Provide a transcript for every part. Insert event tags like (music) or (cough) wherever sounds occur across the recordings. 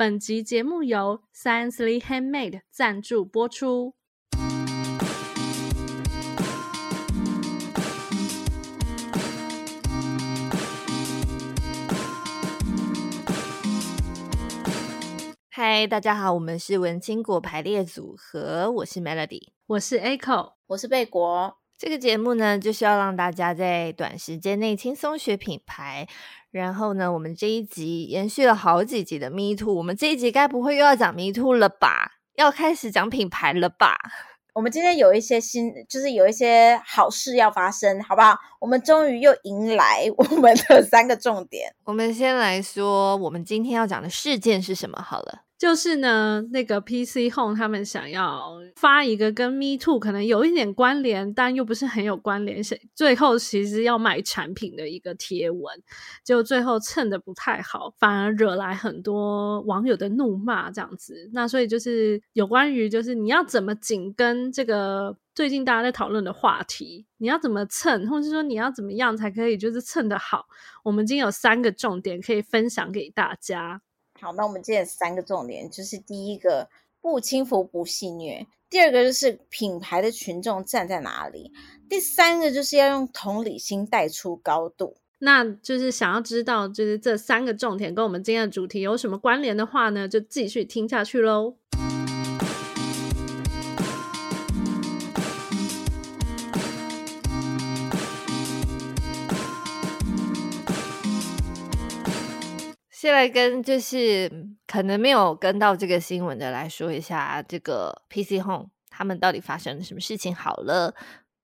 本集节目由 Sciencely Handmade 赞助播出。嗨，大家好，我们是文青果排列组合，我是 Melody，我是 Echo，我是贝果。这个节目呢，就是要让大家在短时间内轻松学品牌。然后呢，我们这一集延续了好几集的 Me Too，我们这一集该不会又要讲 Me Too 了吧？要开始讲品牌了吧？我们今天有一些新，就是有一些好事要发生，好不好？我们终于又迎来我们的三个重点。我们先来说，我们今天要讲的事件是什么？好了。就是呢，那个 PC Home 他们想要发一个跟 Me Too 可能有一点关联，但又不是很有关联，最后其实要卖产品的一个贴文，就最后蹭的不太好，反而惹来很多网友的怒骂，这样子。那所以就是有关于就是你要怎么紧跟这个最近大家在讨论的话题，你要怎么蹭，或者是说你要怎么样才可以就是蹭得好，我们今天有三个重点可以分享给大家。好，那我们今天三个重点就是：第一个，不轻浮不戏虐；第二个就是品牌的群众站在哪里；第三个就是要用同理心带出高度。那就是想要知道，就是这三个重点跟我们今天的主题有什么关联的话呢，就继续听下去喽。先来跟就是可能没有跟到这个新闻的来说一下，这个 PC Home 他们到底发生了什么事情？好了，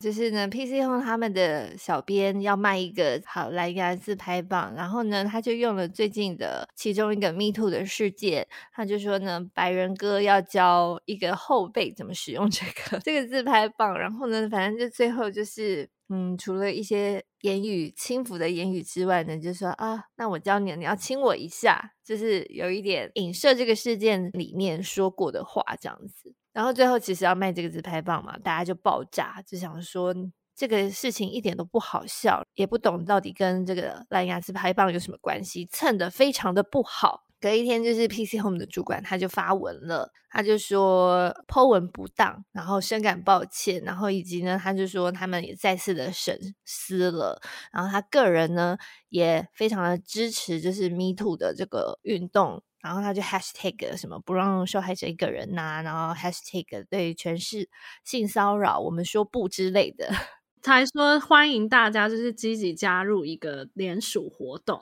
就是呢，PC Home 他们的小编要卖一个好蓝牙自拍棒，然后呢，他就用了最近的其中一个 Me Too 的事件，他就说呢，白人哥要教一个后辈怎么使用这个 (laughs) 这个自拍棒，然后呢，反正就最后就是。嗯，除了一些言语轻浮的言语之外呢，就说啊，那我教你，你要亲我一下，就是有一点影射这个事件里面说过的话这样子。然后最后其实要卖这个自拍棒嘛，大家就爆炸，就想说这个事情一点都不好笑，也不懂到底跟这个蓝牙自拍棒有什么关系，蹭的非常的不好。隔一天，就是 PC Home 的主管他就发文了，他就说 po 文不当，然后深感抱歉，然后以及呢，他就说他们也再次的审思了，然后他个人呢也非常的支持，就是 Me Too 的这个运动，然后他就 Hashtag 什么不让受害者一个人呐、然后 Hashtag 对全是性骚扰，我们说不之类的，(laughs) 他还说欢迎大家就是积极加入一个联署活动。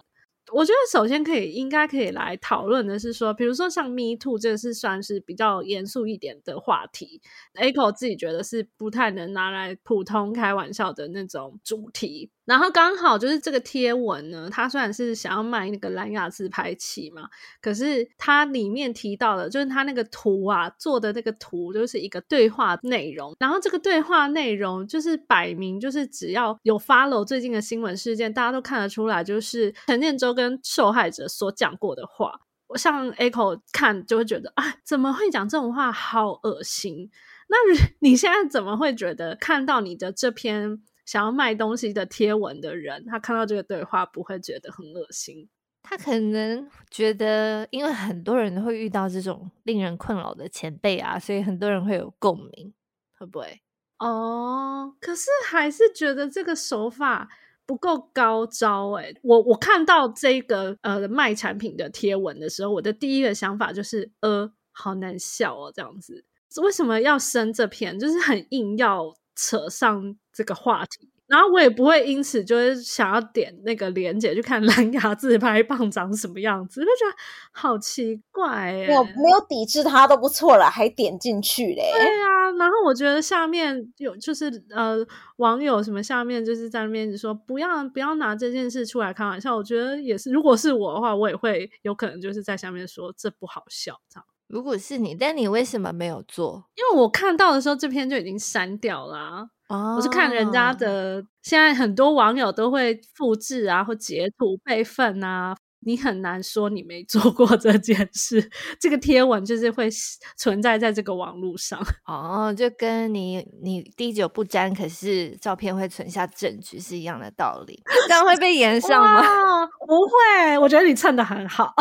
我觉得首先可以应该可以来讨论的是说，比如说像 Me Too 这是算是比较严肃一点的话题，Echo 自己觉得是不太能拿来普通开玩笑的那种主题。然后刚好就是这个贴文呢，它虽然是想要卖那个蓝牙自拍器嘛，可是它里面提到的，就是它那个图啊做的那个图，就是一个对话内容。然后这个对话内容就是摆明就是只要有 follow 最近的新闻事件，大家都看得出来，就是陈建州跟受害者所讲过的话。我像 Echo 看就会觉得，啊，怎么会讲这种话，好恶心。那 (laughs) 你现在怎么会觉得看到你的这篇？想要卖东西的贴文的人，他看到这个对话不会觉得很恶心。他可能觉得，因为很多人会遇到这种令人困扰的前辈啊，所以很多人会有共鸣，会不会？哦，可是还是觉得这个手法不够高招诶。我我看到这个呃卖产品的贴文的时候，我的第一个想法就是，呃，好难笑哦，这样子，为什么要生这篇？就是很硬要。扯上这个话题，然后我也不会因此就是想要点那个链接去看蓝牙自拍棒长什么样子，就觉得好奇怪哎、欸。我没有抵制它都不错了，还点进去嘞。对啊，然后我觉得下面有就是呃网友什么下面就是在那边说不要不要拿这件事出来开玩笑，我觉得也是，如果是我的话，我也会有可能就是在下面说这不好笑这样。如果是你，但你为什么没有做？因为我看到的时候，这篇就已经删掉了啊。哦，我是看人家的，现在很多网友都会复制啊，或截图备份啊。你很难说你没做过这件事，这个贴文就是会存在在这个网络上。哦，就跟你你滴酒不沾，可是照片会存下证据是一样的道理。这样会被延上吗？不会，我觉得你蹭的很好。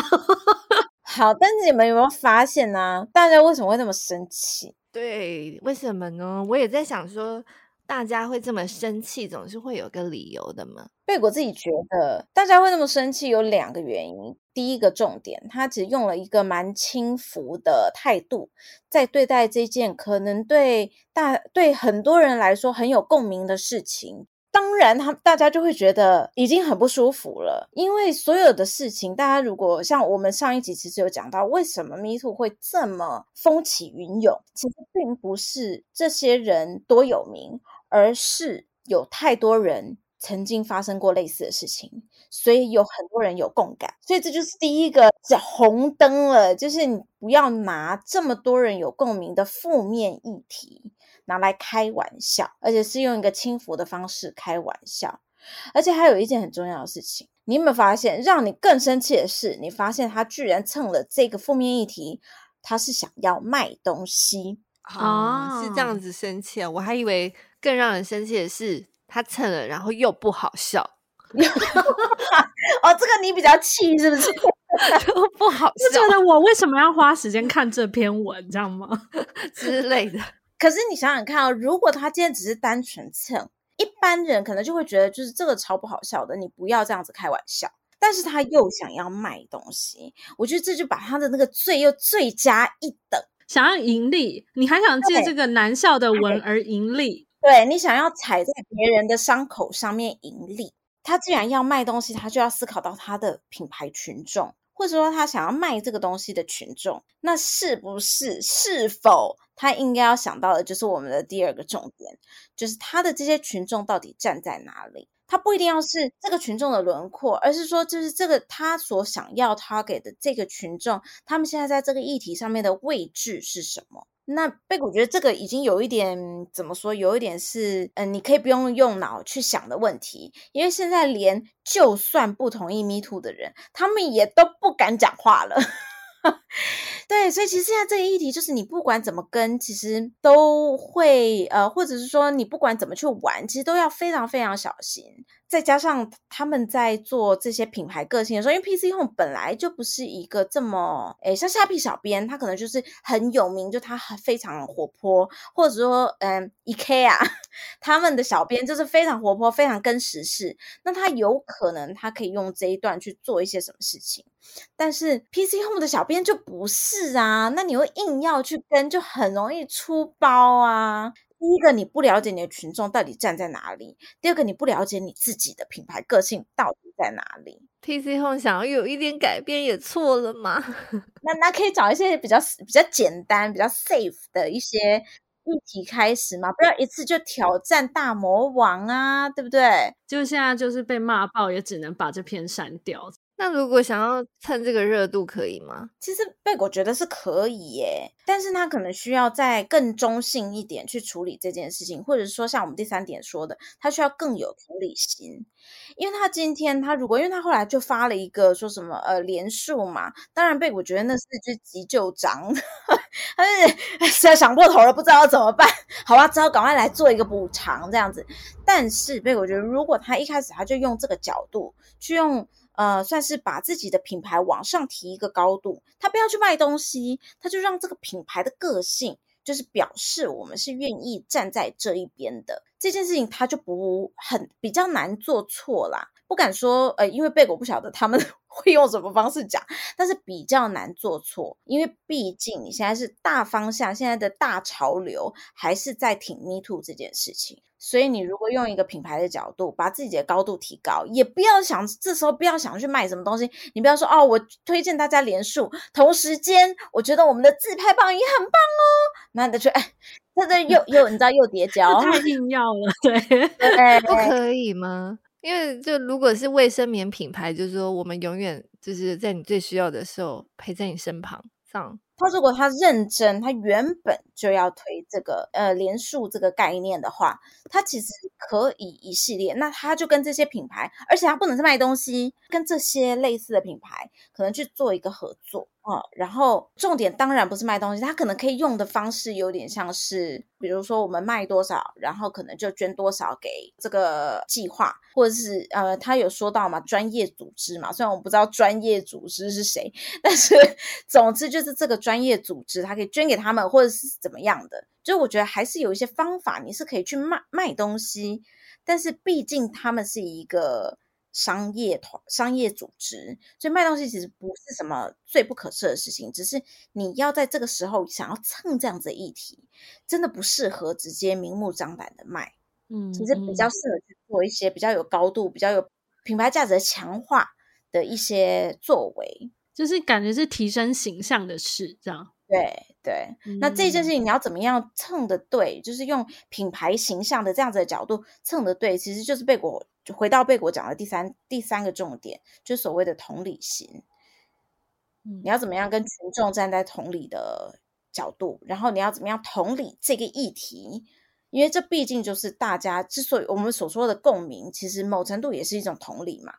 好，但是你们有没有发现呢？大家为什么会那么生气？对，为什么呢？我也在想说。大家会这么生气，总是会有个理由的嘛。贝果自己觉得，大家会那么生气有两个原因。第一个重点，他只用了一个蛮轻浮的态度，在对待这件可能对大对很多人来说很有共鸣的事情。当然，他大家就会觉得已经很不舒服了，因为所有的事情，大家如果像我们上一集其实有讲到，为什么 Me Too 会这么风起云涌，其实并不是这些人多有名。而是有太多人曾经发生过类似的事情，所以有很多人有共感，所以这就是第一个是红灯了，就是你不要拿这么多人有共鸣的负面议题拿来开玩笑，而且是用一个轻浮的方式开玩笑。而且还有一件很重要的事情，你有没有发现，让你更生气的是，你发现他居然蹭了这个负面议题，他是想要卖东西啊、哦，是这样子生气啊？我还以为。更让人生气的是，他蹭了，然后又不好笑。哦，这个你比较气是不是？(laughs) 不好笑，就觉得我为什么要花时间看这篇文，这样吗？(laughs) 之类的。可是你想想看哦，如果他今天只是单纯蹭，一般人可能就会觉得就是这个超不好笑的，你不要这样子开玩笑。但是他又想要卖东西，我觉得这就把他的那个罪又罪加一等，想要盈利，你还想借这个难笑的文而盈利。对，你想要踩在别人的伤口上面盈利，他既然要卖东西，他就要思考到他的品牌群众，或者说他想要卖这个东西的群众，那是不是是否他应该要想到的就是我们的第二个重点，就是他的这些群众到底站在哪里？他不一定要是这个群众的轮廓，而是说就是这个他所想要 target 的这个群众，他们现在在这个议题上面的位置是什么？那贝果觉得这个已经有一点怎么说，有一点是嗯、你可以不用用脑去想的问题，因为现在连就算不同意 Me Too 的人，他们也都不敢讲话了。对，所以其实现在这个议题就是你不管怎么跟，其实都会呃，或者是说你不管怎么去玩，其实都要非常非常小心。再加上他们在做这些品牌个性的时候，因为 PC Home 本来就不是一个这么诶，像下皮小编，他可能就是很有名，就他非常活泼，或者说嗯，E K 啊他们的小编就是非常活泼，非常跟时事，那他有可能他可以用这一段去做一些什么事情，但是 PC Home 的小编就不是啊，那你会硬要去跟，就很容易出包啊。第一个，你不了解你的群众到底站在哪里；第二个，你不了解你自己的品牌个性到底在哪里。PC Home 想要有一点改变也错了吗？(laughs) 那那可以找一些比较比较简单、比较 safe 的一些议题开始嘛？不要一次就挑战大魔王啊，对不对？就现在就是被骂爆，也只能把这篇删掉。那如果想要蹭这个热度，可以吗？其实贝果觉得是可以耶，但是他可能需要再更中性一点去处理这件事情，或者是说像我们第三点说的，他需要更有同理心，因为他今天他如果，因为他后来就发了一个说什么呃连数嘛，当然贝果觉得那是就急救章，(laughs) 他是实在 (laughs) 想破头了，不知道怎么办，好吧，只好赶快来做一个补偿这样子。但是贝果觉得，如果他一开始他就用这个角度去用。呃，算是把自己的品牌往上提一个高度，他不要去卖东西，他就让这个品牌的个性，就是表示我们是愿意站在这一边的这件事情，他就不很比较难做错啦。不敢说，呃，因为贝果不晓得他们 (laughs) 会用什么方式讲，但是比较难做错，因为毕竟你现在是大方向，现在的大潮流还是在挺 Me Too 这件事情。所以你如果用一个品牌的角度，把自己的高度提高，也不要想这时候不要想去卖什么东西。你不要说哦，我推荐大家连数，同时间我觉得我们的自拍棒也很棒哦。那你就哎，这这又又你知道又叠 (laughs) 交，太硬要了，(laughs) 对，对不可以吗？因为就如果是卫生棉品牌，就是说我们永远就是在你最需要的时候陪在你身旁，这样。他如果他认真，他原本就要推这个呃连署这个概念的话，他其实可以一系列，那他就跟这些品牌，而且他不能是卖东西，跟这些类似的品牌可能去做一个合作，哦，然后重点当然不是卖东西，他可能可以用的方式有点像是，比如说我们卖多少，然后可能就捐多少给这个计划，或者是呃，他有说到嘛，专业组织嘛，虽然我不知道专业组织是谁，但是 (laughs) 总之就是这个专业组织，他可以捐给他们，或者是怎么样的，就我觉得还是有一些方法，你是可以去卖卖东西，但是毕竟他们是一个。商业团、商业组织，所以卖东西其实不是什么最不可赦的事情，只是你要在这个时候想要蹭这样子的议题，真的不适合直接明目张胆的卖。嗯，其实比较适合去做一些比较有高度、比较有品牌价值的强化的一些作为，就是感觉是提升形象的事，这样。对对，那这件事情你要怎么样蹭的对，就是用品牌形象的这样子的角度蹭的对，其实就是贝果。就回到贝果讲的第三第三个重点，就所谓的同理心。你要怎么样跟群众站在同理的角度，然后你要怎么样同理这个议题？因为这毕竟就是大家之所以我们所说的共鸣，其实某程度也是一种同理嘛。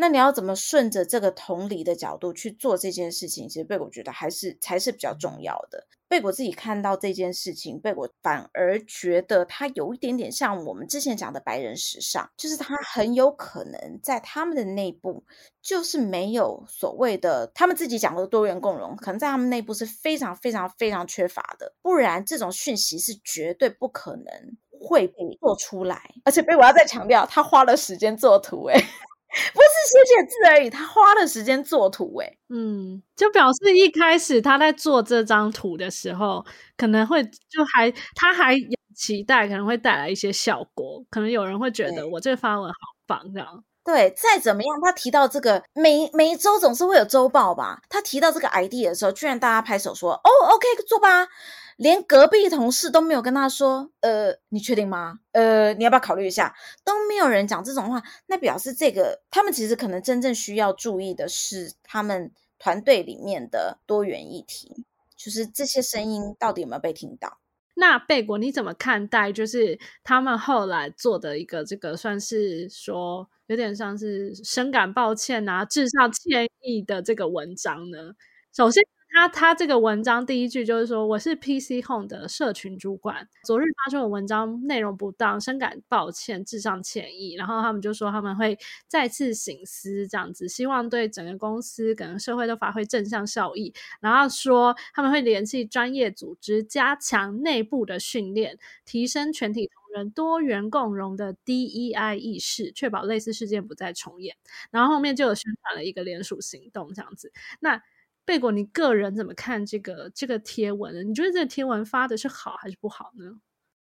那你要怎么顺着这个同理的角度去做这件事情？其实贝果觉得还是才是比较重要的。贝果自己看到这件事情，贝果反而觉得他有一点点像我们之前讲的白人时尚，就是他很有可能在他们的内部就是没有所谓的他们自己讲的多元共融，可能在他们内部是非常非常非常缺乏的，不然这种讯息是绝对不可能会被做出来。而且贝果要再强调，他花了时间做图，诶 (laughs) 不是写写字而已，他花了时间做图诶，嗯，就表示一开始他在做这张图的时候，可能会就还他还有期待，可能会带来一些效果，可能有人会觉得我这个发文好棒，这样。对，再怎么样，他提到这个每每一周总是会有周报吧？他提到这个 idea 的时候，居然大家拍手说：“哦，OK，做吧。”连隔壁同事都没有跟他说，呃，你确定吗？呃，你要不要考虑一下？都没有人讲这种话，那表示这个他们其实可能真正需要注意的是他们团队里面的多元议题，就是这些声音到底有没有被听到？那贝果你怎么看待？就是他们后来做的一个这个，算是说有点像是深感抱歉啊，致上歉意的这个文章呢？首先。他他这个文章第一句就是说，我是 PC Home 的社群主管，昨日发出的文章内容不当，深感抱歉，致上歉意。然后他们就说他们会再次省思，这样子，希望对整个公司、整个社会都发挥正向效益。然后说他们会联系专业组织，加强内部的训练，提升全体同仁多元共融的 DEI 意识，确保类似事件不再重演。然后后面就有宣传了一个联署行动，这样子。那贝果，你个人怎么看这个这个贴文呢？你觉得这个贴文发的是好还是不好呢？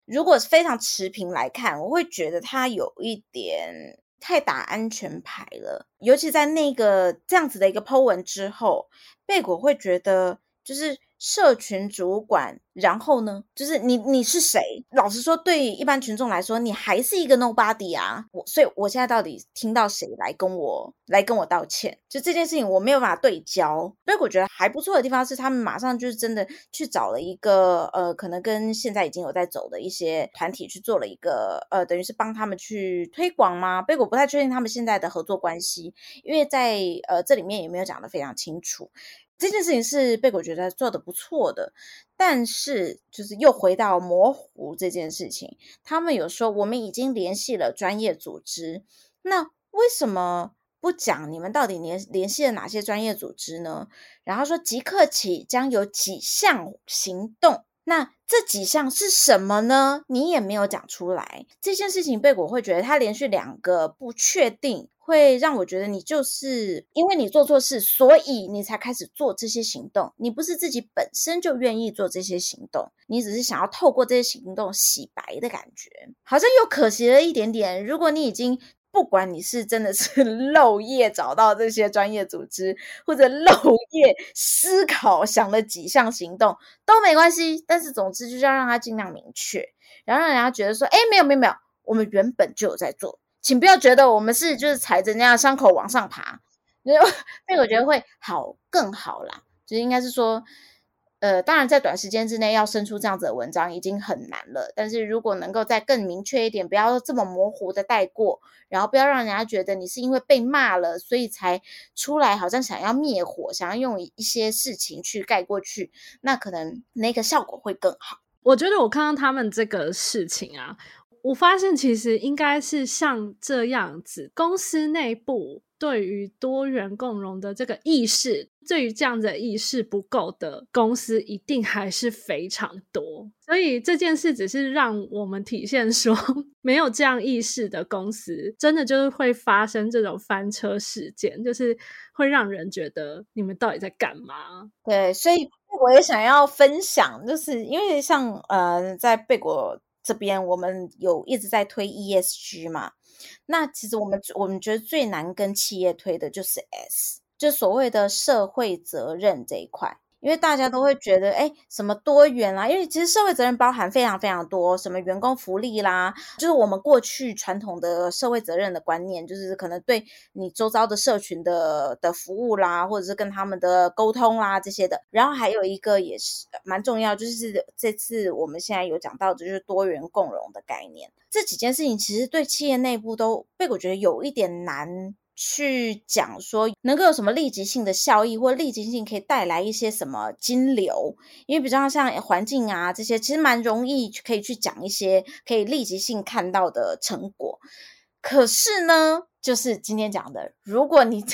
如果非常持平来看，我会觉得他有一点太打安全牌了，尤其在那个这样子的一个 po 文之后，贝果会觉得就是。社群主管，然后呢，就是你你是谁？老实说，对一般群众来说，你还是一个 nobody 啊。我所以，我现在到底听到谁来跟我来跟我道歉？就这件事情，我没有办法对焦。所以我觉得还不错的地方是，他们马上就是真的去找了一个呃，可能跟现在已经有在走的一些团体去做了一个呃，等于是帮他们去推广吗？贝果不太确定他们现在的合作关系，因为在呃这里面也没有讲得非常清楚。这件事情是贝果觉得做得不错的，但是就是又回到模糊这件事情。他们有说我们已经联系了专业组织，那为什么不讲你们到底联联系了哪些专业组织呢？然后说即刻起将有几项行动，那这几项是什么呢？你也没有讲出来。这件事情贝果会觉得他连续两个不确定。会让我觉得你就是因为你做错事，所以你才开始做这些行动。你不是自己本身就愿意做这些行动，你只是想要透过这些行动洗白的感觉，好像又可惜了一点点。如果你已经不管你是真的是 (laughs) 漏夜找到这些专业组织，或者漏 (laughs) 夜思考想了几项行动都没关系，但是总之就是要让他尽量明确，然后让人家觉得说，哎，没有没有没有，我们原本就有在做。请不要觉得我们是就是踩着人家的伤口往上爬，(laughs) 因为我觉得会好更好啦，就应该是说，呃，当然在短时间之内要生出这样子的文章已经很难了，但是如果能够再更明确一点，不要这么模糊的带过，然后不要让人家觉得你是因为被骂了，所以才出来，好像想要灭火，想要用一些事情去盖过去，那可能那个效果会更好。我觉得我看到他们这个事情啊，我发现其实应该是像这样子，公司内部。对于多元共融的这个意识，对于这样的意识不够的公司，一定还是非常多。所以这件事只是让我们体现说，(laughs) 没有这样意识的公司，真的就是会发生这种翻车事件，就是会让人觉得你们到底在干嘛？对，所以我也想要分享，就是因为像呃，在贝果这边，我们有一直在推 ESG 嘛。那其实我们我们觉得最难跟企业推的就是 S，就所谓的社会责任这一块。因为大家都会觉得，哎，什么多元啦？因为其实社会责任包含非常非常多，什么员工福利啦，就是我们过去传统的社会责任的观念，就是可能对你周遭的社群的的服务啦，或者是跟他们的沟通啦这些的。然后还有一个也是蛮重要，就是这次我们现在有讲到的，就是多元共融的概念。这几件事情其实对企业内部都被我觉得有一点难。去讲说能够有什么立即性的效益，或立即性可以带来一些什么金流，因为比较像环境啊这些，其实蛮容易可以去讲一些可以立即性看到的成果。可是呢，就是今天讲的，如果你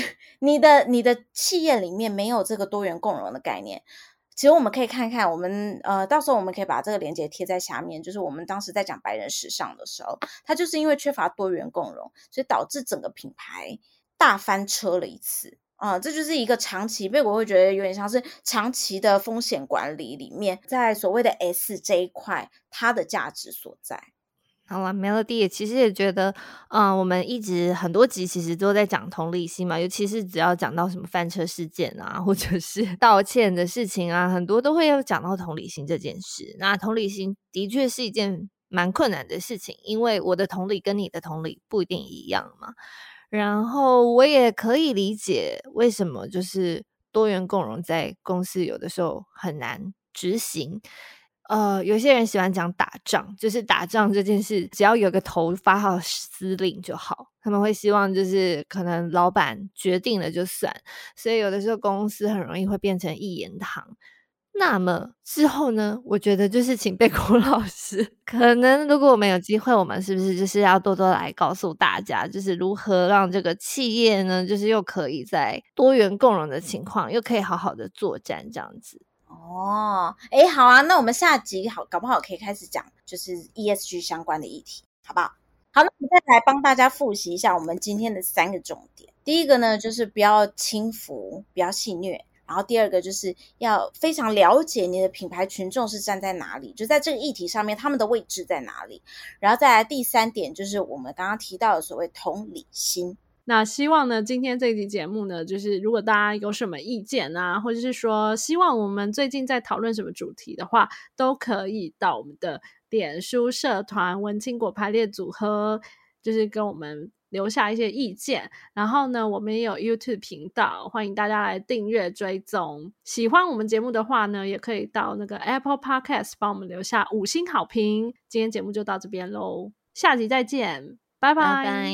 你的你的企业里面没有这个多元共融的概念，其实我们可以看看，我们呃到时候我们可以把这个链接贴在下面，就是我们当时在讲白人时尚的时候，它就是因为缺乏多元共融，所以导致整个品牌。大翻车了一次啊、这就是一个长期，被我会觉得有点像是长期的风险管理里面，在所谓的 S 这一块，它的价值所在。好了，Melody 也其实也觉得，嗯、呃，我们一直很多集其实都在讲同理心嘛，尤其是只要讲到什么翻车事件啊，或者是 (laughs) 道歉的事情啊，很多都会要讲到同理心这件事。那同理心的确是一件蛮困难的事情，因为我的同理跟你的同理不一定一样嘛。然后我也可以理解为什么就是多元共融在公司有的时候很难执行。呃，有些人喜欢讲打仗，就是打仗这件事，只要有个头发号施令就好。他们会希望就是可能老板决定了就算，所以有的时候公司很容易会变成一言堂。那么之后呢？我觉得就是请贝果 (laughs) 老师，可能如果我们有机会，我们是不是就是要多多来告诉大家，就是如何让这个企业呢，就是又可以在多元共融的情况，又可以好好的作战这样子。哦，诶，好啊，那我们下集好，搞不好可以开始讲就是 ESG 相关的议题，好不好？好，那我们再来帮大家复习一下我们今天的三个重点。第一个呢，就是不要轻浮，不要戏谑。然后第二个就是要非常了解你的品牌群众是站在哪里，就在这个议题上面，他们的位置在哪里。然后再来第三点，就是我们刚刚提到的所谓同理心。那希望呢，今天这一集节目呢，就是如果大家有什么意见啊，或者是说希望我们最近在讨论什么主题的话，都可以到我们的脸书社团“文青果排列组合”，就是跟我们。留下一些意见，然后呢，我们也有 YouTube 频道，欢迎大家来订阅追踪。喜欢我们节目的话呢，也可以到那个 Apple Podcast 帮我们留下五星好评。今天节目就到这边喽，下集再见，拜拜。